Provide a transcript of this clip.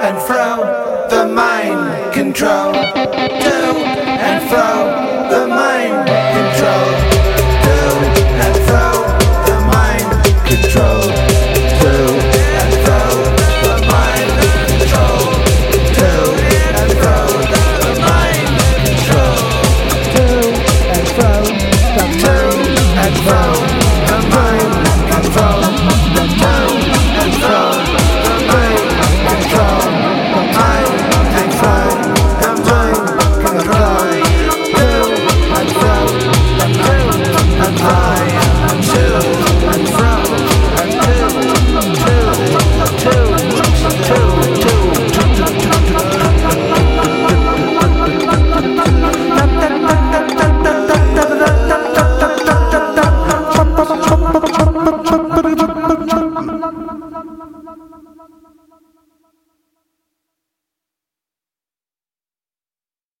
and fro, the mind control. To and fro, Oh.